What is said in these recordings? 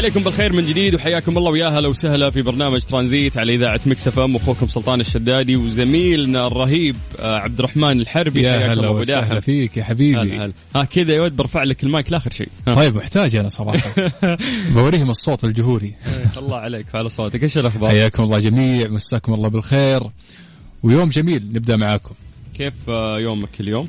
عليكم بالخير من جديد وحياكم الله ويا هلا وسهلا في برنامج ترانزيت على إذاعة Mix FM. أخوكم سلطان الشدادي وزميلنا الرهيب آه، عبد الرحمن الحربي. يا هلا وسهلا. فيك يا حبيبي. هلا هلا. ها كذا يا ود برفع لك المايك لآخر شيء. طيب محتاج أنا صراحة. بوريهم الصوت الجهوري. الله عليك وعلى صوتك. إيش الأخبار؟ حياكم الله جميع مساكم الله بالخير. ويوم جميل نبدأ معاكم. كيف آه، يومك اليوم؟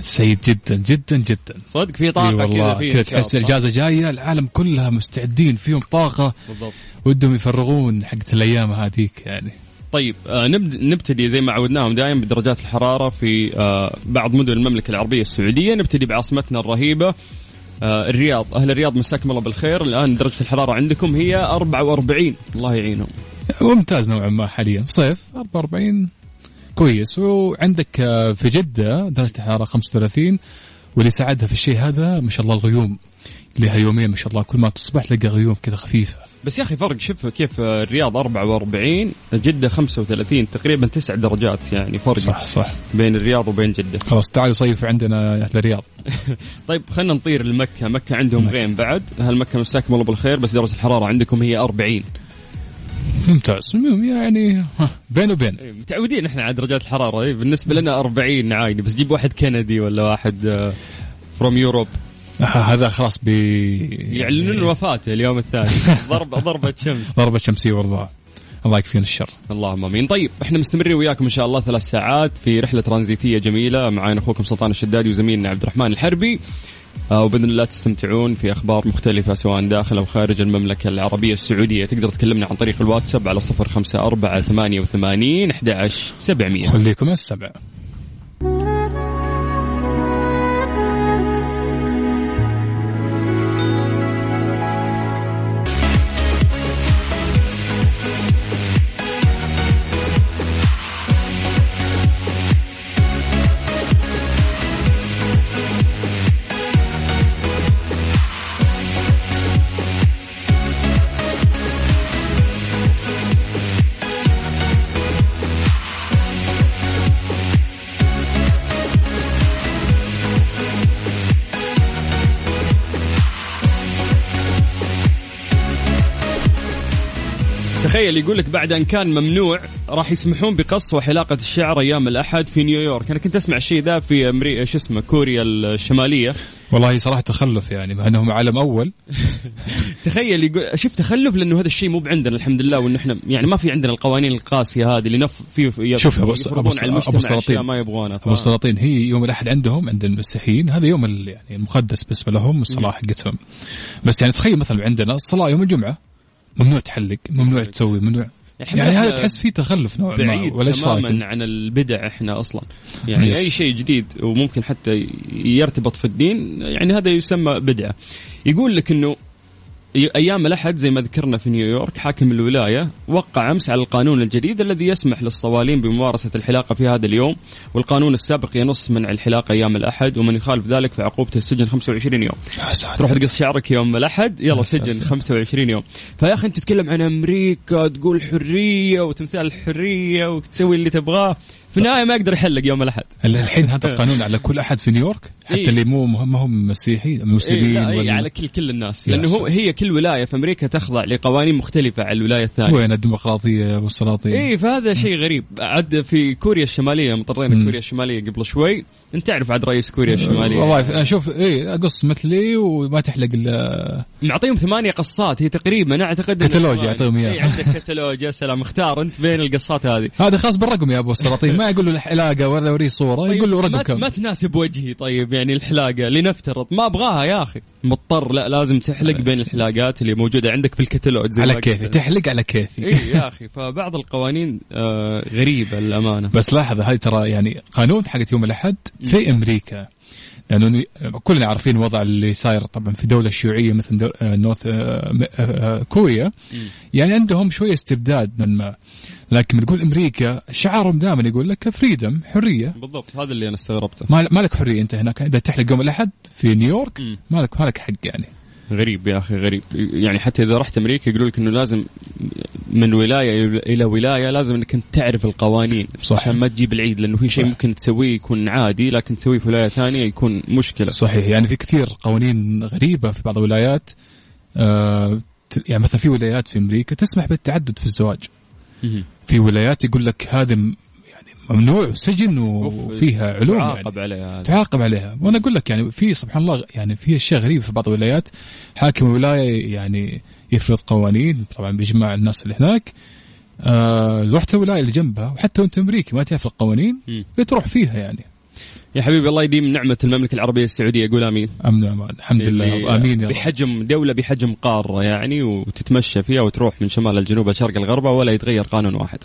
سعيد جدا جدا جدا. صدق في طاقة كذا فيه كذا تحس؟ الإجازة جاية العالم كلها مستعدين فيهم طاقة. بالضبط. ودهم يفرغون حقت الأيام هذيك يعني. طيب آه نبتدي زي ما عودناهم دائما بدرجات الحرارة في آه بعض مدن المملكة العربية السعودية. نبتدي بعاصمتنا الرهيبة آه الرياض. أهل الرياض مساكم الله بالخير. الآن درجة الحرارة عندكم هي 44 الله يعينهم. ممتاز نوعا ما حاليا. صيف 44 كويس. وعندك آه، في جدة درجة الحرارة 35 واللي ساعدها في الشيء هذا ما شاء الله الغيوم لها يومين ما شاء الله كل ما تصبح تلقى غيوم كذا خفيفة. بس يا أخي فرق شوف كيف آه، الرياض 44 جدة 35 تقريبا 9 درجات يعني فرق صح صح. بين الرياض وبين جدة. خلاص تعالوا صيف عندنا أهل الرياض. طيب خلينا نطير لمكة. مكة عندهم مكة. غيم بعد. أهل مكة مساكم الله بالخير؟ بس درجة الحرارة عندكم هي 40 ممتاز. يعني بين وبين. إيه، متعودين إحنا على درجات الحرارة. إيه، بالنسبة لنا 40 عادي بس جيب واحد كندي ولا واحد فروم يوروب آه، هذا خلاص بي يعلنون وفاته اليوم الثاني. ضرب ضربة شمس. ضربة شمسية والله الله يكفينا الشر. اللهم آمين. طيب إحنا مستمرين وياكم إن شاء الله ثلاث ساعات في رحلة ترانزيتية جميلة معانا أخوكم سلطان الشدادي وزميلنا عبد الرحمن الحربي. آه، وبإذن الله تستمتعون في أخبار مختلفة سواء داخل أو خارج المملكة العربية السعودية. تقدر تكلمنا عن طريق الواتساب على 054 88 11 700 خليكم السبع. تخيل يقول لك بعد أن كان ممنوع راح يسمحون بقص وحلاقة الشعر أيام الأحد في نيويورك. أنا كنت أسمع الشيء ذا في أمريكا شو اسمه كوريا الشمالية. والله صراحة تخلف يعني مع إنهم عالم أول. تخيل يقول شوف تخلف لأنه هذا الشيء مو بعندنا الحمد لله وإنه إحنا يعني ما في عندنا القوانين القاسية هذه اللي نف في في- شوف المجتمع أبو السلاطين. ما يبغونها ف- ابو السلاطين هي يوم الأحد عندهم عند المسيحيين هذا يوم يعني المقدس بالنسبة لهم الصلاة حقتهم. بس يعني تخيل مثلا عندنا الصلاه يوم الجمعة ممنوع تحلق ممنوع تسوي ممنوع يعني هذا تحس فيه تخلف نوعا ما ولا إيش رأيك؟ تماما عن البدع إحنا أصلا يعني يس. أي شيء جديد وممكن حتى يرتبط في الدين يعني هذا يسمى بدعة يقول لك إنه أيام الأحد زي ما ذكرنا في نيويورك حاكم الولاية وقع أمس على القانون الجديد الذي يسمح للصوالين بممارسة الحلاقة في هذا اليوم والقانون السابق ينص منع الحلاقه أيام الأحد ومن يخالف ذلك فعقوبته السجن 25 يوم. تروح تقص شعرك يوم الأحد يلا سجن بس. 25 يوم فيا أخي أنت تتكلم عن أمريكا تقول حرية وتمثال الحريه وتسوي اللي تبغاه في النهاية ما يقدر يحلق يوم الأحد الحين هذا القانون على كل أحد في نيويورك حتى إيه. اللي مو ما هم مسيحيين إيه مسلمين إيه ولا على كل كل الناس لأنه هو. هي كل ولاية في أمريكا تخضع لقوانين مختلفة عن الولاية الثانية وين الديمقراطية والسلاطين اي فهذا شيء غريب عد في كوريا الشمالية مطرينا مم. كوريا الشمالية قبل شوي انت تعرف عاد رئيس كوريا الشمالية والله أنا أشوف إيه أقص مثلي وما تحلق الا معطيهم ثمانية قصات هي تقريبا أعتقد كتالوج. يعطيهم إياه. اي عندك كتالوج يا سلام اختار أنت بين القصات هذه هذا خاص بالرقم يا أبو السلاطين ما يقول له الحلاقة ولا وريه صورة يقول له رقم ما, كم ما تناسب وجهي طيب يعني الحلاقة لنفترض ما أبغاها يا أخي مضطر لا لازم تحلق بين الحلاقات اللي موجودة عندك في الكتالوج زي على كيفي. تحلق على كيفي اي يا أخي فبعض القوانين آه غريبة للأمانة بس لاحظ هاي ترى يعني قانون حقت يوم الأحد في أمريكا. لأنه كلنا عارفين الوضع اللي صاير طبعا في دولة شيوعية مثل دول آه، نورث آه، آه، كوريا. يعني عندهم شوية استبداد من ما. لكن بتقول أمريكا شعارهم دائما يقول لك فريدم حرية. بالضبط هذا اللي أنا استغربته. ما لك حرية أنت هناك. إذا تحلق يوم الأحد في نيويورك. ما لك ما لك حق يعني. غريب يا أخي غريب يعني حتى إذا رحت أمريكا يقولوا لك إنه لازم من ولاية إلى ولاية لازم إنك أنت تعرف القوانين صح. ما تجيب العيد لأنه في شيء. ممكن تسويه يكون عادي لكن تسويه في ولاية ثانية يكون مشكلة صحيح يعني في كثير قوانين غريبة في بعض الولايات آه يعني مثلا في ولايات في أمريكا تسمح بالتعدد في الزواج. في ولايات يقول لك هذا ممنوع أوف، وفيها علوم يعني. تعاقب عليها. تعاقب عليها. وأنا أقول لك يعني في سبحان الله يعني في أشياء غريبة في بعض الولايات. حاكم ولايه يعني يفرض قوانين طبعا بيجمع الناس اللي هناك. آه رحت الولايه اللي جنبها وحتى وأنت أمريكي ما تعرف القوانين. بتروح فيها يعني. يا حبيبي الله يديم نعمة المملكة العربية السعودية. قول آمين. أمن وأمان. الحمد لله. آمين يا بحجم دولة بحجم قارة يعني وتتمشى فيها وتروح من شمال الجنوب الشرق الغرب ولا يتغير قانون واحد.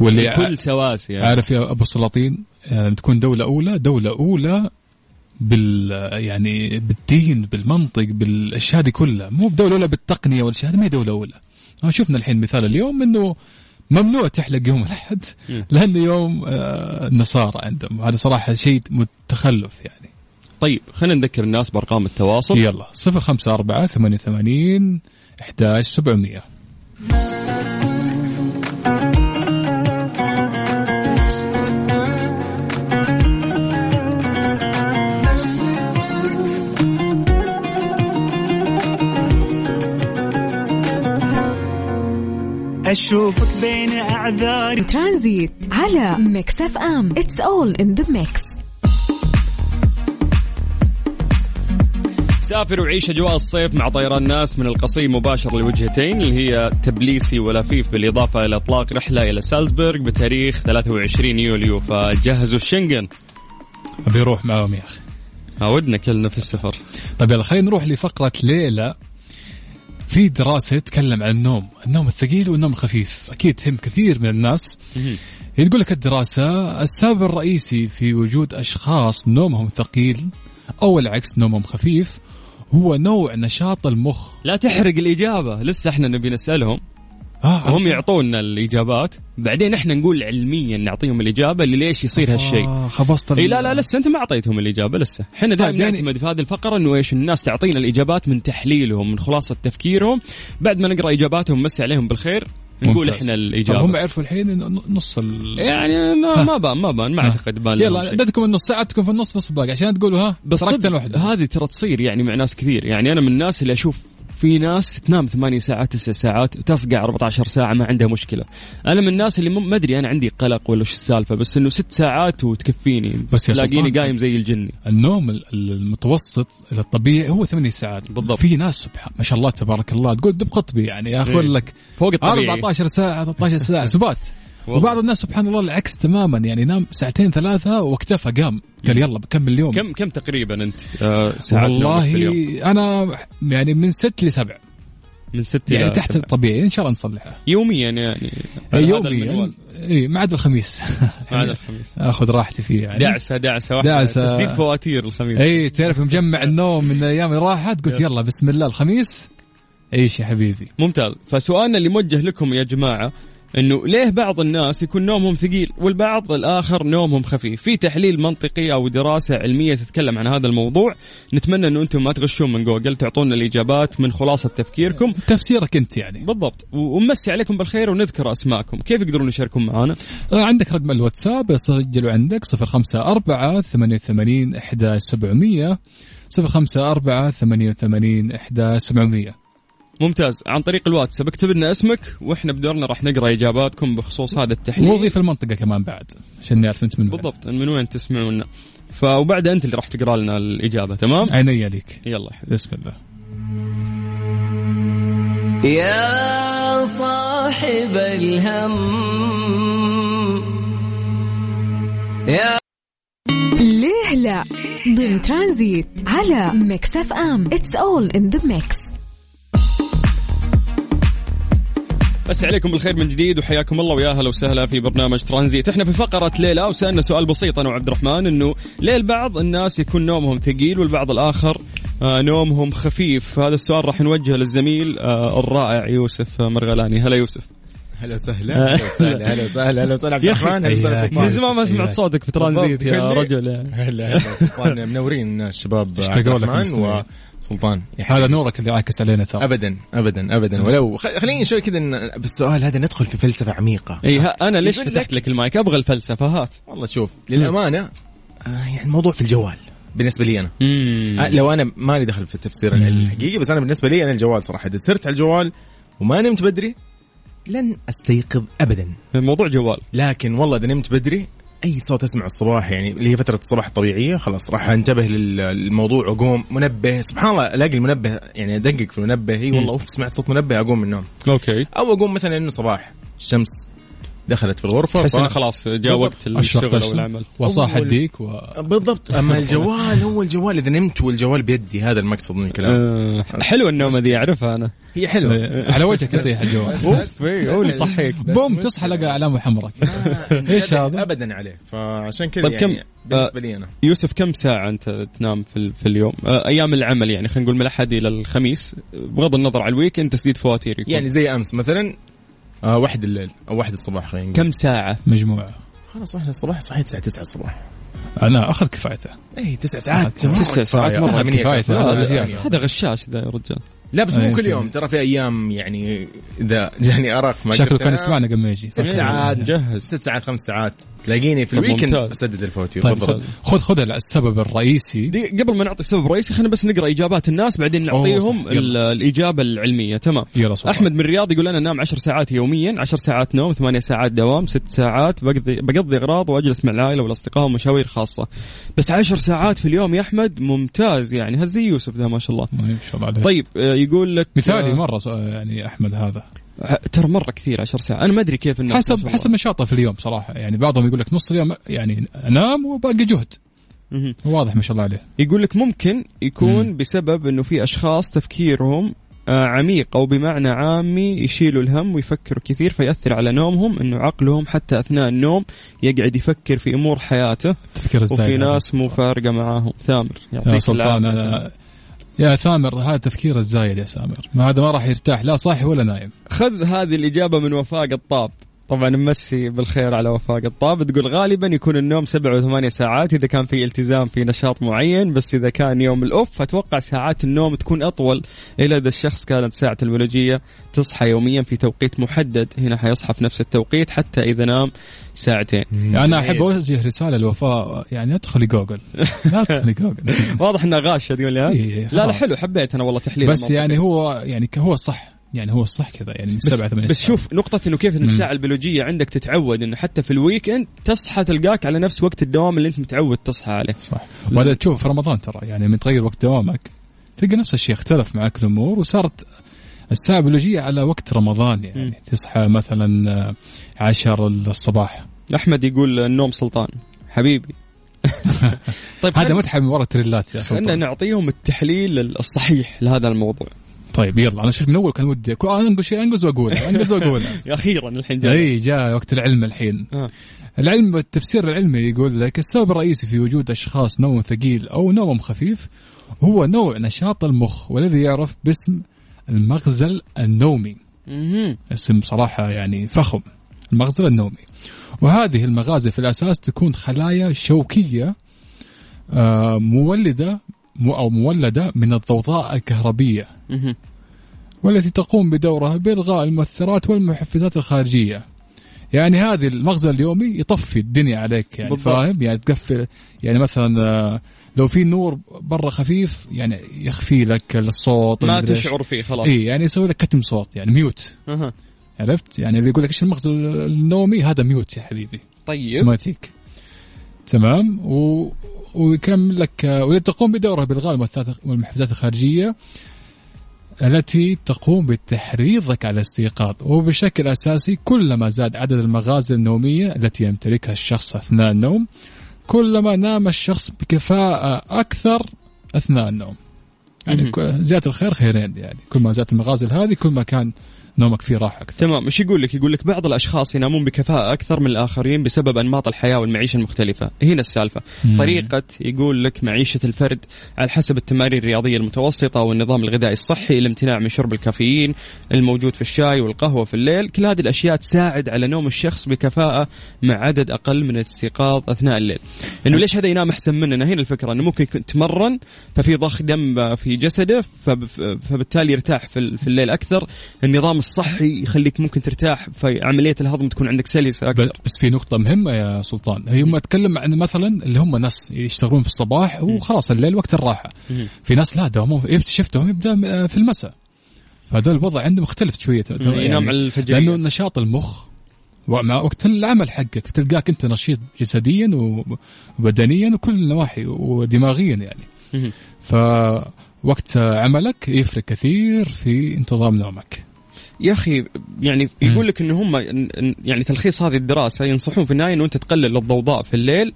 واللي الكل سواسي يعني. عارف يا أبو السلاطين آه، تكون دولة أولى دولة أولى بال يعني بالدين بالمنطق بالأشياء هذه كلها. مو بدولة أولى بالتقنية والأشياء هذه ما هي دولة أولى. آه، شفنا الحين مثال اليوم إنه ممنوع تحلق يوم الأحد. لأنه يوم آه، النصارى عندهم. هذا صراحة شيء متخلف يعني. طيب خلينا نذكر الناس بأرقام التواصل. يلا 054 88 11 700 أشوفك بين أعذاري. ترانزيت على ميكس اف ام. It's all in the mix سافر وعيش أجواء الصيف مع طيران ناس من القصيم مباشر لوجهتين اللي هي تبليسي ولفيف بالإضافة إلى إطلاق رحلة إلى سالزبورغ بتاريخ 23 يوليو. فجهزوا الشنغن أبي أروح معاهم يا أخي. ودنا كلنا في السفر. طيب يلا خلينا نروح لفقرة ليلى. في دراسة تتكلم عن النوم النوم الثقيل والنوم الخفيف أكيد تهم كثير من الناس. هي تقول لك الدراسة السبب الرئيسي في وجود أشخاص نومهم ثقيل أو العكس نومهم خفيف هو نوع نشاط المخ. لا تحرق الإجابة لسه إحنا نبي نسألهم. آه وهم يعطونا الإجابات. بعدين إحنا نقول علميا نعطيهم الإجابة اللي ليش يصير هالشيء. آه خبصت إي لا لا لسه أنت ما أعطيتهم الإجابة لسه. إحنا دائما طيب، يعني- نعتمد في هذه الفقرة إنه إيش الناس تعطينا الإجابات من تحليلهم من خلاصة تفكيرهم. بعد ما نقرأ إجاباتهم نمسي عليهم بالخير نقول. إحنا الإجابة. هم يعرفوا الحين نص ال... يعني ما ما بان ما بان ما. أعتقد بان يلا. اديتكم النص ساعة تكون في النص نص باقي عشان تقولوا ها بس تركت هذه ترى تصير يعني مع ناس كثير. يعني أنا من الناس اللي أشوف في ناس تنام ثمانية ساعات تسع ساعات تصقع 14 ساعة ما عندها مشكلة أنا من الناس اللي ما أدري أنا عندي قلق ولا شو السالفة بس إنه ست ساعات وتكفيني بس تلاقيني. قايم زي الجني النوم ال- ال- المتوسط الطبيعي هو ثمانية ساعات بالضبط. في ناس سبحان ما شاء الله تبارك الله تقول دب قطبي يعني ياخذ إيه. لك فوق الطبيعي 14 ساعة 13 ساعة سبات. وبعض الناس سبحان الله العكس تماما يعني نام ساعتين ثلاثة واكتفى قام. قال يلا بكمل اليوم؟ كم كم تقريبا أنت؟ آه ساعات والله أنا يعني من ست لسبع. من ست يعني تحت سبع. الطبيعي إن شاء الله نصلحها. يوميا يعني هذا يوميا. إي ما عدا الخميس. ما عدا الخميس. آخذ راحتي فيه يعني. دعسة دعسة واحدة. دعسة. تسديد فواتير الخميس. إي تعرف مجمع النوم من الأيام اللي راحت قلت يلا. بسم الله الخميس. عيش يا حبيبي؟ ممتاز. فسؤالنا اللي موجه لكم يا جماعة إنه ليه بعض الناس يكون نومهم ثقيل والبعض الآخر نومهم خفيف؟ في تحليل منطقي أو دراسة علمية تتكلم عن هذا الموضوع. نتمنى إنه أنتم ما تغشون من جوجل تعطونا الإجابات من خلاصة تفكيركم. تفسيرك أنت يعني. بالضبط. و- ونمسي عليكم بالخير ونذكر أسماءكم. كيف يقدرون يشاركون معنا آه، عندك رقم الواتساب سجلوا عندك 054 88 11700 054 88 11700 ممتاز. عن طريق الواتساب اكتب لنا اسمك وإحنا بدورنا راح نقرأ إجاباتكم بخصوص هذا التحليل. وضيف المنطقة كمان بعد عشان نعرف أنت من وين. بالضبط. من وين تسمعونا. فوبعد أنت اللي راح تقرأ لنا الإجابة تمام؟ عيني ليك يلا. حبيبي. بسم الله. يا صاحب الهم. يا ليه لا؟ ضمن ترانزيت على ميكس اف ام. It's all in the mix مسى عليكم بالخير من جديد وحياكم الله ويا هلا وسهلا في برنامج ترانزيت. إحنا في فقرة ليلى وسالنا سؤال بسيط أنا وعبد الرحمن إنه ليه البعض الناس يكون نومهم ثقيل والبعض الآخر آه نومهم خفيف. هذا السؤال راح نوجهه للزميل آه الرائع يوسف مرغلاني. هلا يوسف. هلا وسهلا هلا وسهلا هلا وسهلا هلا وسهلا عبد الرحمن هلا وسهلا حياك. من سلطان زمان ما سمعت صوتك في ترانزيت. يا. رجل هلا هلا سلطان منورين الشباب عبد اشتاقوا لك الرحمن المستمعين. وسلطان يا هذا. نورك اللي عاكس علينا ترى ابدا ابدا ابدا ولو خليني شوي كذا بالسؤال هذا ندخل في فلسفة عميقة إي أنا ليش فتحت لك- المايك أبغى الفلسفة هات والله شوف للأمانة آه يعني الموضوع في الجوال بالنسبة لي أنا مم. أه، لو أنا مالي دخل في التفسير العلمي الحقيقي بس أنا بالنسبة لي أنا الجوال صراحة إذا سرت على الجوال وما نمت بدري لن أستيقظ ابدا. الموضوع جوال. لكن والله إذا نمت بدري أي صوت أسمعه الصباح يعني اللي هي فترة الصباح الطبيعية خلاص راح أنتبه لل- للموضوع واقوم منبه. سبحان الله ألاقي المنبه يعني أدقق في المنبه. إي والله أوف سمعت صوت منبه أقوم من النوم. أوكي. أو أقوم مثلا إنه صباح الشمس دخلت في الغرفة تحس خلاص جاء. وقت الشغل أو العمل. وصاح الديك و... بالضبط. أما الجوال هو الجوال. إذا نمت والجوال بيدي هذا المقصد من الكلام. آه. حلو النومه دي أعرفها أنا. هي حلوة. على وجهك يطيح الجوال. أوف هو اللي يصحيك بوم تصحى لقى اعلام حمراء إيش هذا؟ ابدا عليه. فعشان كذا طيب يعني كم- بالنسبة لي أنا. يوسف كم ساعة أنت تنام في, ال- في اليوم؟ آه، أيام العمل يعني خلينا نقول من الأحد إلى الخميس. بغض النظر على ال weekend تسديد فواتير يكون. يعني زي أمس مثلا آه واحد الليل أو واحد الصباح خلينا نقول. كم ساعة؟ مجموعه خلاص إحنا الصباح صحيت الساعة 9 الصباح. أنا أخذ كفايته. اي تسع ساعات. تسع ساعات. ثمانية كفايته. كفاية. هذا غشاش ذا يا رجال. لا بس مو كل. يوم. ترى في أيام يعني إذا جاني أرق ما شكله كان يسمعنا قبل ما يجي. ست ساعات. جهز. ست ساعات خمس ساعات. تلاقيني في ال weekend. بسدد الفواتير طيب بالضبط. خذ خذ خذ السبب الرئيسي. دي قبل ما نعطي السبب الرئيسي خلينا بس نقرأ إجابات الناس بعدين نعطيهم. ال- الإجابة العلمية. تمام. يلا. أحمد من الرياض يقول أنا انام 10 ساعات يوميا 10 ساعات نوم 8 ساعات دوام 6 ساعات بقضي بقضي أغراض وأجلس مع العائلة والأصدقاء ومشاوير خاصة. بس 10 ساعات في اليوم يا أحمد ممتاز يعني هذا زي يوسف ذا ما شاء الله. ما شاء الله عليه طيب آه، يقول لك مثالي آه، مرة يعني أحمد هذا. ترى مرة كثير 10 ساعات أنا ما أدري كيف الناس حسب. حسب نشاطه في اليوم صراحة يعني بعضهم يقول لك نص اليوم يعني انام وباقي جهد. واضح ما شاء الله عليه يقول لك ممكن يكون مم. بسبب إنه في أشخاص تفكيرهم آه، عميق أو بمعنى عامي يشيلوا الهم ويفكروا كثير فيأثر على نومهم إنه عقلهم حتى أثناء النوم يقعد يفكر في أمور حياته التفكير الزايد وفي. ناس مو فارقة معاهم ثامر يا يعطيك سلطان العافية. أنا يا ثامر هذا تفكير الزايد يا سامر. ما هذا ما راح يرتاح لا صاحي ولا نايم. خذ هذه الإجابة من وفاء الطاب. طبعا نمسي بالخير على وفاء الطاب. تقول غالبا يكون النوم سبع وثمانية ساعات إذا كان في التزام في نشاط معين بس إذا كان يوم الأوف فتوقع ساعات النوم تكون أطول. الا إذا الشخص كانت ساعته البيولوجية تصحى يوميا في توقيت محدد. هنا حيصحى في نفس التوقيت حتى إذا نام ساعتين. يعني أنا أحب اوجه رسالة لوفاء يعني تدخلي جوجل. لا تدخلي جوجل. واضح انها غاشه تقول لي ها؟ إيه، لا لا. حلو حبيت أنا والله تحليل بس الموضوع. يعني هو يعني هو الصح يعني هو الصح كذا يعني من بس, سبعة ثمانية بس. شوف نقطة إنه كيف إن الساعة البيولوجية عندك تتعود إنه حتى في ال weekend تصحى تلقاك على نفس وقت الدوام اللي أنت متعود تصحى عليه. صح وهذا تشوف في رمضان ترى يعني من تغير وقت دوامك تلقى نفس الشيء اختلف معك الأمور وصارت الساعة البيولوجية على وقت رمضان يعني مم. تصحى مثلا عشر الصباح أحمد يقول النوم سلطان حبيبي. طيب هذا متحف من ورا التريلات يا سلطان نعطيهم التحليل الصحيح لهذا الموضوع. طيب يلا أنا شوف من أول كان ودي انقز شيء انقز واقوله انقز واقوله أخيرا الحين جاء. إي جاء وقت العلم الحين آه. العلم التفسير العلمي يقول لك السبب الرئيسي في وجود أشخاص نوم ثقيل أو نوم خفيف هو نوع نشاط المخ والذي يعرف باسم المغزل النومي. اسم صراحة يعني فخم المغزل النومي وهذه المغازل في الأساس تكون خلايا شوكية آه، مولدة مو- أو مولدة من الضوضاء الكهربية. والتي تقوم بدورها بإلغاء المؤثرات والمحفزات الخارجية يعني هذه المغزى اليومي يطفي الدنيا عليك يعني بالضبط. فاهم يعني تقفل يعني مثلا آه، لو في نور برا خفيف يعني يخفي لك الصوت ما. تشعر فيه خلاص. اي يعني يسوي لك كتم صوت يعني ميوت أها. عرفت يعني اللي يقول لك إيش المغزى النومي هذا ميوت يا حبيبي طيب اوتوماتيك تمام و... ويكمل لك والتي تقوم بدورها بالغاء والمحفزات الخارجية التي تقوم بتحريضك على الاستيقاظ. وبشكل أساسي كلما زاد عدد المغازل النومية التي يمتلكها الشخص أثناء النوم كلما نام الشخص بكفاءة أكثر أثناء النوم. يعني زيادة الخير خيرين يعني. كل ما زادت المغازل هذه كل ما كان نومك فيه راحة أكثر تمام إيش يقول لك؟ يقول لك بعض الأشخاص ينامون بكفاءة أكثر من الآخرين بسبب أنماط الحياة والمعيشة المختلفة، هنا السالفة، مم. طريقة يقول لك معيشة الفرد على حسب التمارين الرياضية المتوسطة والنظام الغذائي الصحي، الامتناع من شرب الكافيين الموجود في الشاي والقهوة في الليل، كل هذه الأشياء تساعد على نوم الشخص بكفاءة مع عدد أقل من الاستيقاظ أثناء الليل. إنه ليش هذا ينام أحسن مننا؟ هنا الفكرة إنه ممكن يكون تمرن ففي ضخ دم في جسده فب- فبالتالي يرتاح في الليل أكثر، النظام الصحي يخليك ممكن ترتاح فعملية الهضم تكون عندك سلسة أكثر. بس في نقطة مهمة يا سلطان. هي ما أتكلم عن مثلا اللي هم ناس يشتغلون في الصباح وخلاص الليل وقت الراحة. مم. في ناس لا دوامهم شفتهم يبدأ في المساء. فهذا الوضع عنده مختلف شوية. ينام على الفجرية. لأنه نشاط المخ ومع وقت العمل حقك تلقاك أنت نشيط جسديا وبدنيا وكل النواحي ودماغيا يعني. فوقت عملك يفرق كثير في انتظام نومك. يا أخي يعني يقول لك إن هم يعني تلخيص هذه الدراسة ينصحون في النهاية إنه أنت تقلل الضوضاء في الليل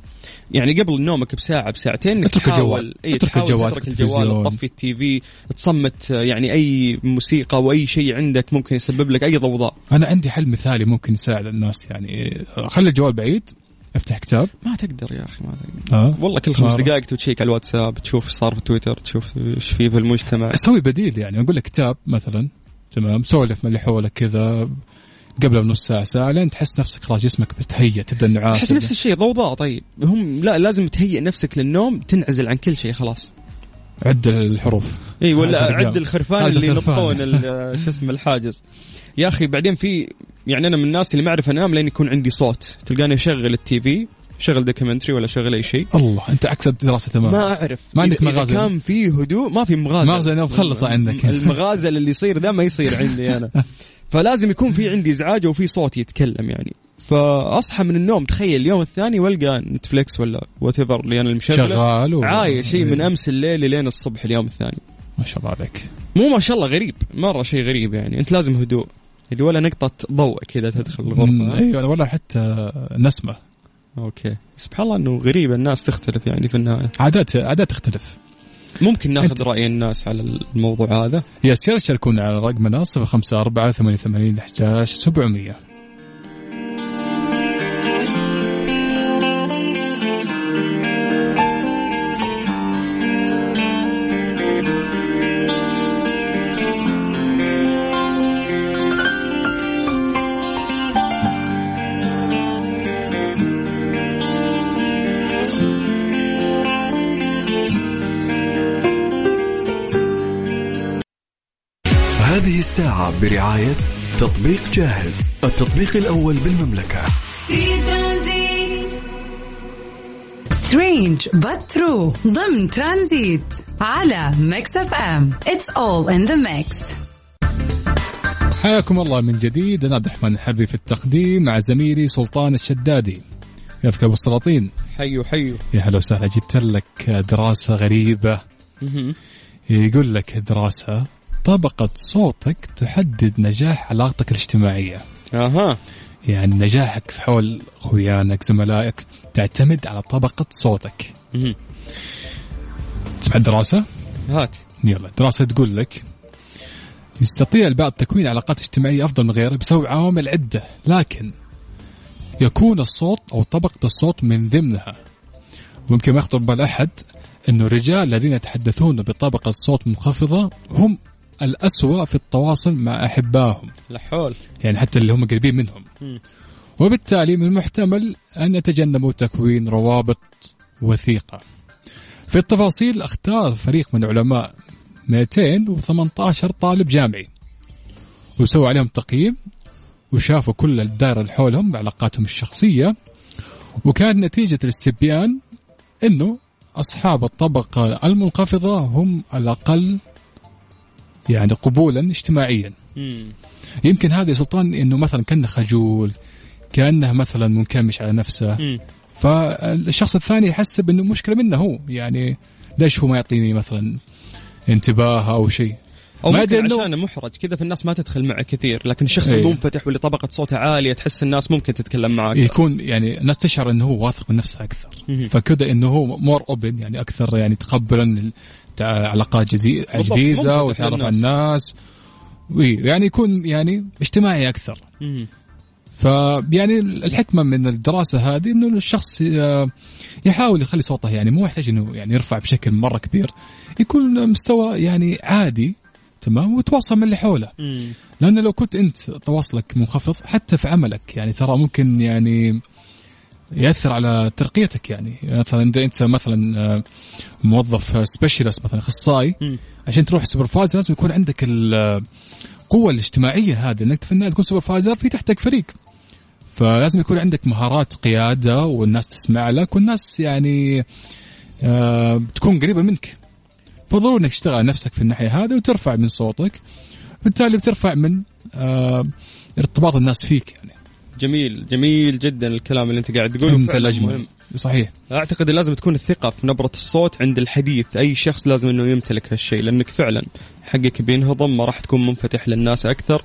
يعني قبل نومك بساعة بساعتين إنك اترك الجوال. إيه، اترك الجوال، التلفزيون. الجوال تطفي التي في تصمت يعني أي موسيقى واي شيء عندك ممكن يسبب لك أي ضوضاء أنا عندي حل مثالي ممكن يساعد الناس يعني خلي الجوال بعيد أفتح كتاب ما تقدر يا أخي ما تقدر آه والله كل خمس. دقائق تشيك على الواتساب تشوف صار في تويتر تشوف إيش في في المجتمع أسوي بديل يعني أقول لك كتاب مثلا تمام؟ سولف من اللي حولك كذا قبل بنص ساعة ساعة لين تحس نفسك خلاص جسمك بتهيأ تبدأ النعاس احس نفس الشيء ضوضاء طيب. هم لا لازم تهيئ نفسك للنوم تنعزل عن كل شيء خلاص. عد الحروف. إي ولا الرجال. عد الخرفان اللي. ينطون ال- شو اسمه الحاجز. يا أخي بعدين في يعني أنا من الناس اللي ما أعرف أنام لين يكون عندي صوت. تلقاني أشغل ال TV. شغل documentary ولا شغل أي شيء؟ الله أنت عكس الدراسه تماما ما أعرف. ما عندك مغازل؟ كان في هدوء ما في مغازل. مغزل نوم خلص عندك. المغازل اللي يصير ذا ما يصير عندي أنا. فلازم يكون في عندي إزعاج وفي صوت يتكلم يعني. فأصحى من النوم تخيل اليوم الثاني والقى نتفليكس ولا whatever اللي أنا المشغلة. شغال و... عايش شيء من إيه. أمس الليل لين الصبح اليوم الثاني. ما شاء الله عليك. مو ما شاء الله غريب مرة شيء غريب يعني. أنت لازم هدوء. اللي ولا نقطة ضوء كذا تدخل مم، الغرفة. أيوه ولا حتى نسمة. أوكي. سبحان الله إنه غريب الناس تختلف يعني في النهاية. عادات عادات تختلف. ممكن ناخذ أنت- رأي الناس على الموضوع هذا. يا سير شاركونا على رقمنا 054 88 11 700 برعاية تطبيق جاهز التطبيق الأول بالمملكة. Strange but true ضمن ترانزيت على ميكس اف ام It's all in the mix حياكم الله من جديد أنا عبد الرحمن الحربي في التقديم مع زميلي سلطان الشدادي. كيفك أبو السلاطين. حيو حيو. يا هلا وسهلا جبت لك دراسة غريبة. يقول لك دراسة طبقة صوتك تحدد نجاح علاقتك الاجتماعية. أها. يعني نجاحك في حول اخوانك زملائك تعتمد على طبقة صوتك. تسمع الدراسة؟ هات. يلا دراسة تقول لك يستطيع البعض تكوين علاقات اجتماعية أفضل من غيره بسبب عوامل عدة لكن يكون الصوت أو طبقة الصوت من ضمنها. ويمكن ما يخطر بال أحد أنه الرجال الذين يتحدثون بطبقة صوت منخفضة هم الأسوأ في التواصل مع أحبائهم. لحول. يعني حتى اللي هم قريبين منهم. وبالتالي من المحتمل أن يتجنبوا تكوين روابط وثيقة. في التفاصيل أختار فريق من علماء 218 طالب جامعي. وسووا عليهم تقييم وشافوا كل الدائرة اللي حولهم بعلاقاتهم الشخصية. وكان نتيجة الاستبيان إنه أصحاب الطبقة المنخفضة هم الأقل يعني قبولا اجتماعيا مم. يمكن هذا يا سلطان إنه مثلا كأنه خجول كأنه مثلا منكمش على نفسه مم. فالشخص الثاني يحسب إنه مشكلة منه هو يعني ليش هو ما يعطيني مثلا انتباه أو شيء أو ما ممكن عشان محرج كذا في الناس ما تدخل معه كثير لكن الشخص إيه. المنفتح واللي طبقه صوته عالية تحس الناس ممكن تتكلم معك يكون يعني الناس تشعر إنه هو واثق من نفسه أكثر. فكذا إنه هو more open يعني أكثر يعني تقبلا علاقات جديدة وتعرف على. الناس يعني يكون يعني اجتماعي أكثر مم. فيعني الحكمة من الدراسة هذه إنه الشخص آه، يحاول يخلي صوته يعني مو يحتاج إنه يعني يرفع بشكل مرة كبير يكون مستوى يعني عادي تمام وتواصل من اللي حوله مم. لأن لو كنت أنت تواصلك منخفض حتى في عملك يعني ترى ممكن يعني يأثر على ترقيتك يعني. مثلا إذا أنت مثلا آه، موظف specialist مثلا أخصائي. عشان تروح supervisor لازم يكون عندك ال- القوه الاجتماعية هذه إنك في النهايه تكون supervisor في تحتك فريق. فلازم يكون عندك مهارات قيادة والناس تسمع لك والناس يعني آه تكون قريبة منك. فضروري إنك تشتغل نفسك في الناحية هذه وترفع من صوتك. بالتالي بترفع من آه ارتباط الناس فيك يعني. جميل جميل جدا الكلام اللي أنت قاعد تقوله. انت الأجمل. صحيح. أعتقد لازم تكون الثقه في نبرة الصوت عند الحديث. أي شخص لازم إنه يمتلك هالشيء لأنك فعلا حقك بينهضم ما راح تكون منفتح للناس أكثر.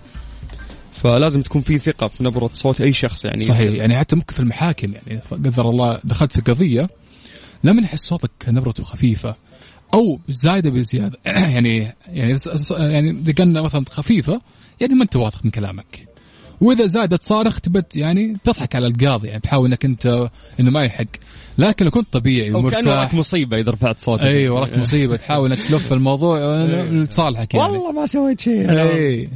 فلازم تكون في ثقة في نبرة صوت أي شخص يعني. صحيح. يعني حتى ممكن في المحاكم يعني قدر الله دخلت في قضية لما يحس صوتك نبرته خفيفة أو زايدة بزيادة. يعني يعني يعني إذا كان مثلا خفيفة يعني ما أنت واثق من كلامك. وإذا زادت صارخ تبت يعني تضحك على القاضي يعني تحاول إنك انت إنه ما يحق. لكن لو كنت طبيعي كان وراك ومرتاح مصيبة إذا رفعت صوتك. أي وراك مصيبة تحاول إنك تلف الموضوع لصالحك يعني. والله ما سويت شيء. اي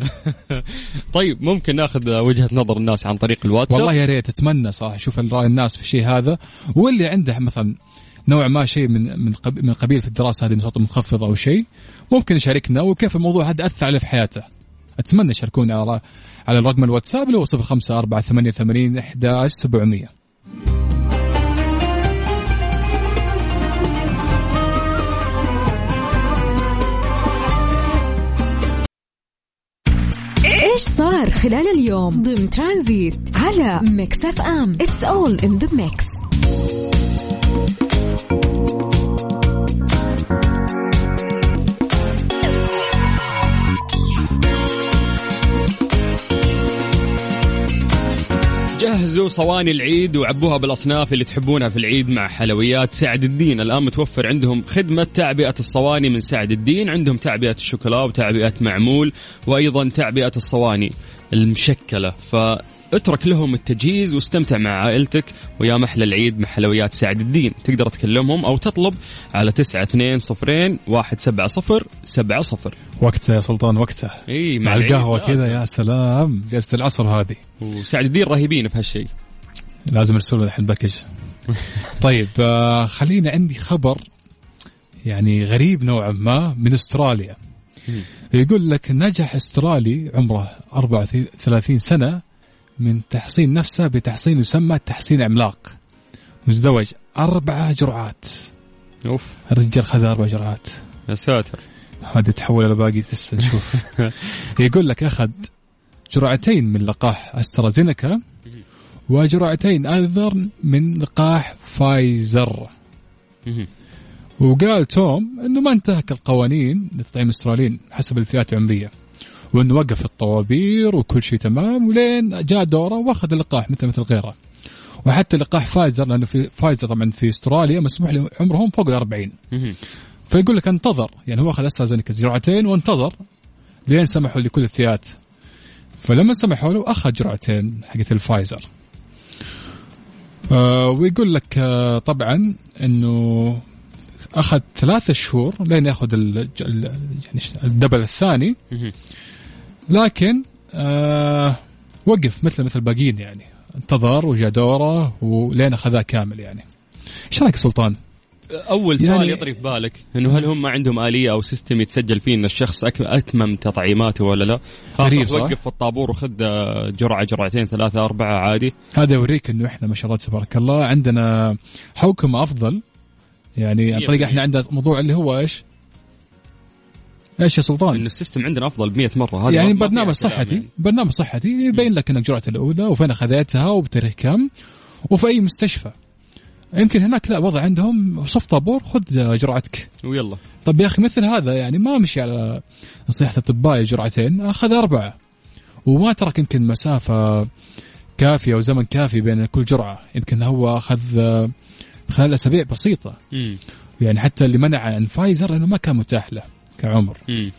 طيب ممكن ناخذ وجهة نظر الناس عن طريق الواتساب. والله يا ريت أتمنى صراحة أشوف رأي الناس في الشيء هذا. واللي عنده مثلا نوع ما شيء من من من قبيل في الدراسة هذه صوت منخفض أو شيء ممكن يشاركنا وكيف الموضوع هذا أثر عليه في حياته. أتمنى يشاركونا على الرقم الواتساب اللي هو 05488 11700 إيش صار خلال اليوم ضمن ترانزيت على ميكس أف أم؟ It's all in ذا ميكس جهزوا صواني العيد وعبوها بالأصناف اللي تحبونها في العيد مع حلويات سعد الدين. الآن متوفر عندهم خدمة تعبئة الصواني من سعد الدين. عندهم تعبئة الشوكولا وتعبئة معمول وأيضا تعبئة الصواني المشكلة. فاترك لهم التجهيز واستمتع مع عائلتك ويا محلى العيد مع حلويات سعد الدين. تقدر تكلمهم أو تطلب على 920 170 70 وقته يا سلطان وقته. إي مع العيد القهوه. كذا يا سلام. جلسة العصر هذه. وسعد الدين رهيبين في هالشيء لازم ارسل الحين باكج. طيب آه خلينا عندي خبر يعني غريب نوعا ما من استراليا. يقول لك نجح استرالي عمره 34 سنة من تحصين نفسه بتحصين يسمى تحصين عملاق. مزدوج أربعة جرعات. أوف. الرجال خذ أربع جرعات. يا ساتر. هذه تحول إلى باقي لسه نشوف يقول لك أخذ جرعتين من لقاح أسترازينيكا وجرعتين أيضا من لقاح فايزر. وقال توم إنه ما انتهك القوانين لتطعيم الاستراليين حسب الفئات العمرية. وإنه وقف الطوابير وكل شيء تمام ولين جاء دوره وأخذ اللقاح مثل مثل غيره. وحتى لقاح فايزر لأنه في فايزر طبعا في أستراليا مسموح لهم عمرهم فوق ال 40 مهم. فيقول لك انتظر. يعني هو أخذ استرازينيكا جرعتين وانتظر لين سمحوا لكل الفئات فلما سمحوا له أخذ جرعتين حقت الفايزر. آه ويقول لك آه طبعا إنه أخذ ثلاثة شهور لين يأخذ يعني ال double الثاني. لكن آه وقف مثل مثل الباقيين يعني. انتظر وجاء دوره ولين أخذها كامل يعني. إيش رأيك سلطان؟ أول سؤال يعني- يطري في بالك إنه هل هم عندهم آلية أو system يتسجل فيه إن الشخص أتمم تطعيماته ولا لا؟ خلاص غريب، صح؟ وقف في الطابور وخذ آه، جرعة جرعتين ثلاثة أربعة عادي هذا يوريك إنه إحنا ما شاء الله تبارك الله عندنا حوكمة أفضل يعني عن طريق. إحنا عندنا موضوع اللي هو إيش؟ إيش يا إنه سلطان؟ السيستم عندنا أفضل ب 100 مرة هذا يعني ما- ما برنامج صحتي يعني. برنامج صحتي يبين لك إنك جرعة الأولى وفين أخذتها وبتاريخ كم وفي أي مستشفى يمكن هناك لا وضع عندهم صف طابور خذ جرعتك. ويلا. طب يا أخي مثل هذا يعني ما مشي على نصيحة الأطباء جرعتين أخذ أربعة. وما ترك يمكن مسافة كافية وزمن كافي بين كل جرعة. يمكن هو أخذ خلال أسابيع بسيطة. مم. يعني حتى اللي منع عن فايزر لأنه ما كان متاح له كعمر. مم.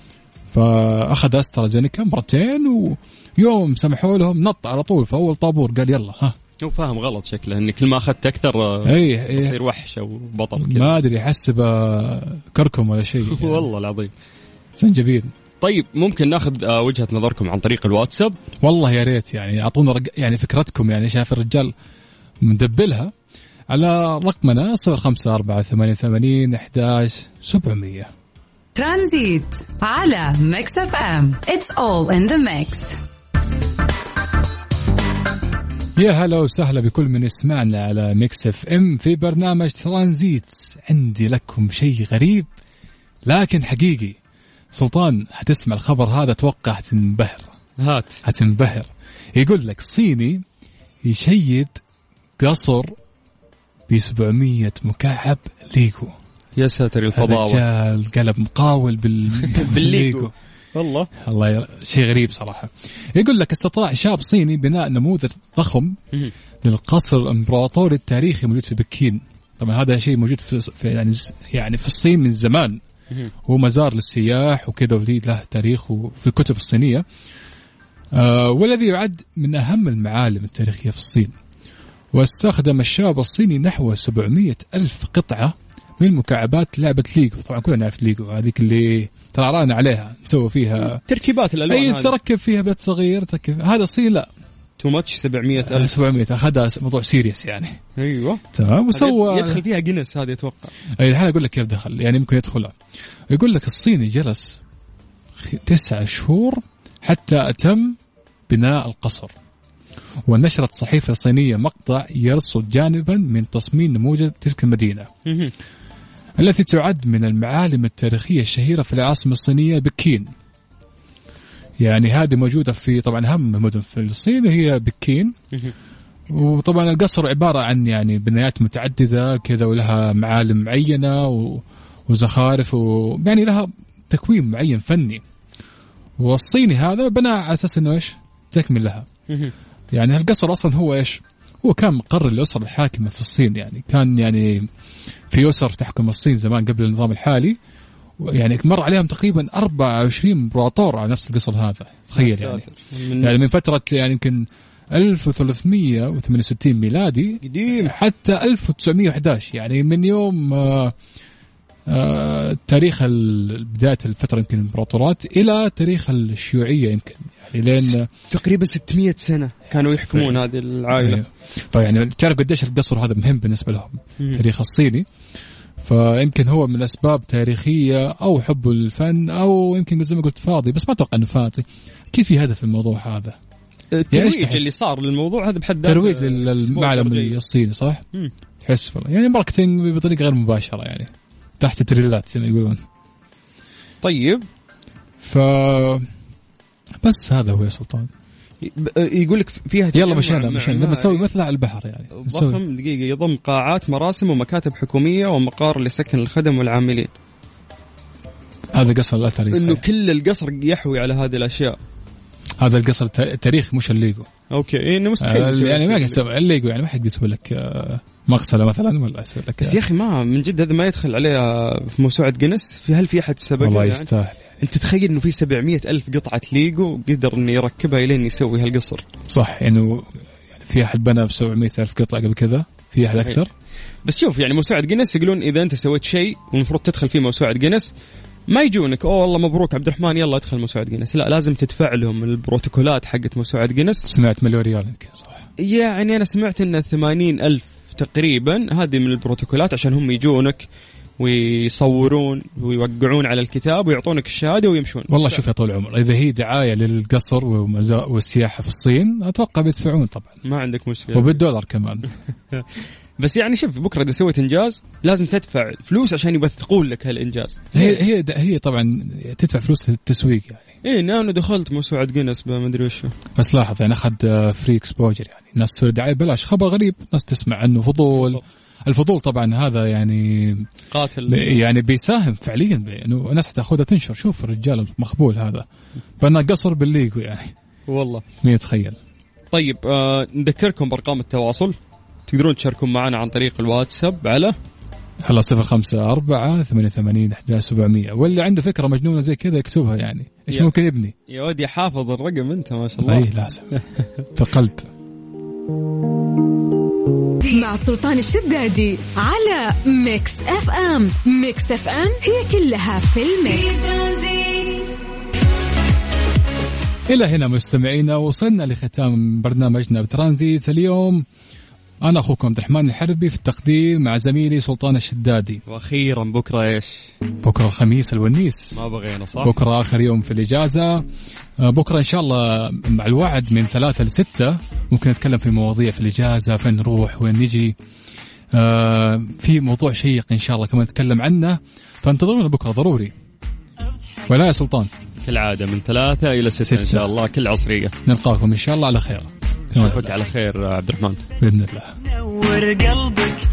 فأخذ أسترازينيكا مرتين ويوم سمحوا لهم نط على طول في أول طابور قال يلا ها. هو فاهم غلط شكله انك كل ما أخذت أكثر آه، اي إيه. تصير وحش أو بطل كذا. ما أدري يحسب آه، كركم ولا شيء. يعني. والله العظيم. زنجبيل طيب ممكن ناخذ آه، وجهة نظركم عن طريق الواتساب؟ والله يا ريت يعني أعطونا رق... يعني فكرتكم يعني شايف الرجال مدبلها على رقمنا 0548811700 ترانزيت على Mix FM. It's all in the mix يا هلا وسهلا بكل من يسمعنا على Mix FM في برنامج ترانزيت. عندي لكم شيء غريب لكن حقيقي. سلطان حتسمع الخبر هذا أتوقع حتنبهر. هات. حتنبهر. يقول لك صيني يشيد قصر ب 700 مكعب ليجو يا ساتر الفضاوة. الرجال قلب مقاول بال... بالليجو والله. الله ي... شيء غريب صراحة. يقول لك استطاع شاب صيني بناء نموذج ضخم. للقصر الإمبراطوري التاريخي موجود في بكين. طبعا هذا شيء موجود في, في يعني يعني في الصين من زمان. هو مزار للسياح وكذا وليه له تاريخ وفي الكتب الصينية. آه والذي يعد من أهم المعالم التاريخية في الصين. واستخدم الشاب الصيني نحو 700 ألف قطعة من مكعبات لعبة ليجو. طبعا كلنا نعرف ليجو هذيك اللي ترى رانا عليها نسوي فيها. تركيبات الألوان أي. تركب فيها بيت صغير تركب. هذا الصين لا. too much 700 ألف. 700 أخذها موضوع serious يعني. أيوه. تمام وسوى يدخل فيها جنس هذه أتوقع. أي الحين أقول لك كيف دخل. يعني ممكن يدخل. يقول لك الصيني جلس تسعة شهور حتى أتم بناء القصر. ونشرت صحيفة صينية مقطع يرصد جانبا من تصميم نموذج تلك المدينة. التي تعد من المعالم التاريخية الشهيرة في العاصمة الصينية بكين يعني هذه موجودة في طبعا أهم المدن في الصين هي بكين. وطبعا القصر عبارة عن يعني بنايات متعددة كذا ولها معالم معينة و... وزخارف و... يعني لها تكوين معين فني والصيني هذا بنى على أساس إنه إيش؟ تكمل لها. يعني القصر أصلا هو إيش؟ هو كان مقر الاسر الحاكمه في الصين يعني. كان يعني في اسر تحكم الصين زمان قبل النظام الحالي. يعني مر عليهم تقريبا 24 امبراطور على نفس القصر هذا. تخيل يعني. من يعني من فترة يعني يمكن 1368 ميلادي قديم. حتى 1911 يعني من يوم آه آه تاريخ بداية الفترة يمكن الامبراطورات إلى تاريخ الشيوعية يمكن. يعني لين تقريبا 600 سنة كانوا يحكمون هذه العائلة. فيعني تعرف قديش القصر هذا مهم بالنسبة لهم. التاريخ الصيني فيمكن هو من أسباب تاريخية أو حب الفن أو يمكن زي ما قلت فاضي بس ما أتوقع إنه فاضي أكيد في هدف الموضوع هذا يعني الترويج؟ اللي صار للموضوع هذا بحد ذاته ترويج للمعلم. الصيني صح؟ تحس والله يعني marketing بطريقة غير مباشرة يعني تحت تريلات زي ما يقولون طيب ف بس هذا هو يا سلطان. ب- يقول لك فيها يلا مشينا مشينا. نبي نسوي معماري مثل على البحر يعني. ضخم دقيقة يضم قاعات مراسم ومكاتب حكومية ومقار لسكن الخدم والعاملين. هذا قصر الاثري إنه. كل القصر يحوي على هذه الأشياء. هذا القصر التاريخي مش الليجو. okay إيه إنه مستحيل آه، يعني ما يسوي الليجو. يعني ما حد يسوي لك آه، مغسلة مثلا ولا يسوي لك بس يا أخي ما من جد هذا ما يدخل عليه في موسوعة جينيس في هل في أحد سبق والله يعني؟ يستاهل. أنت تخيل إنه في 700 ألف قطعة ليجو قدر إنه يركبها إلين يسوي هالقصر. صح انه يعني في أحد بنى ب 700 ألف قطعة قبل كذا؟ في أحد. أكثر؟ بس شوف يعني موسوعة جينيس يقولون إذا أنت سويت شيء والمفروض تدخل فيه موسوعة جينيس ما يجونك أوه والله مبروك عبد الرحمن يلا ادخل موسوعة جينيس. لا لازم تدفع لهم البروتوكولات حقت موسوعة جينيس. سمعت مليون ريال يمكن صح. يعني أنا سمعت ان 80 ألف تقريبا هذه من البروتوكولات عشان هم يجونك ويصورون ويوقعون على الكتاب ويعطونك الشهادة ويمشون. والله شوف يا طول العمر إذا هي دعاية للقصر والسياحة في الصين أتوقع بيدفعون طبعا. ما عندك مشكلة. وبالدولار كمان. بس يعني شوف بكرة إذا سويت إنجاز لازم تدفع فلوس عشان يوثقون لك هالإنجاز. هي هي هي طبعا تدفع فلوس للتسويق يعني. إيه إن أنا دخلت موسوعة جينيس ما أدري وش بس لاحظ يعني أخذ free exposure يعني. الناس تسوي دعاية ببلاش خبر غريب ناس تسمع عنه فضول. الفضول طبعا هذا يعني قاتل. يعني بيساهم فعليا بأنه الناس حتأخذها تنشر. شوف الرجال مقبول هذا. بنى قصر بالليجو يعني. والله. مين يتخيل. طيب آه نذكركم بأرقام التواصل. تقدرون تشاركون معنا عن طريق الواتساب على هلا صفر خمسة أربعة ثمانية وثمانين أحد سبعمية. واللي عنده فكرة مجنونة زي كذا يكتبها يعني. إيش يا. ممكن يبني؟ يا ودي حافظ الرقم أنت ما شاء الله. أي لازم. في القلب. سلطان الشدادي على Mix FM. Mix FM هي كلها في ال mix. إلى هنا مستمعينا وصلنا لختام برنامجنا بترانزيت اليوم. أنا أخوكم عبد الرحمن الحربي في التقديم مع زميلي سلطان الشدادي. وأخيرا بكرة إيش؟ بكرة الخميس الونيس. ما بغينا صح؟ بكرة آخر يوم في الإجازة. آه، بكرة إن شاء الله مع الوعد من ثلاثة لستة. ممكن نتكلم في مواضيع في الإجازة فين نروح وين نجي. آه، في موضوع شيق إن شاء الله كمان نتكلم عنه. فانتظرونا بكرة ضروري. ولا يا سلطان؟ كالعادة من ثلاثة إلى ستة, إن. شاء الله كل عصرية. نلقاكم إن شاء الله على خير. نشوفك على خير عبد الرحمن. بإذن الله. نور قلبي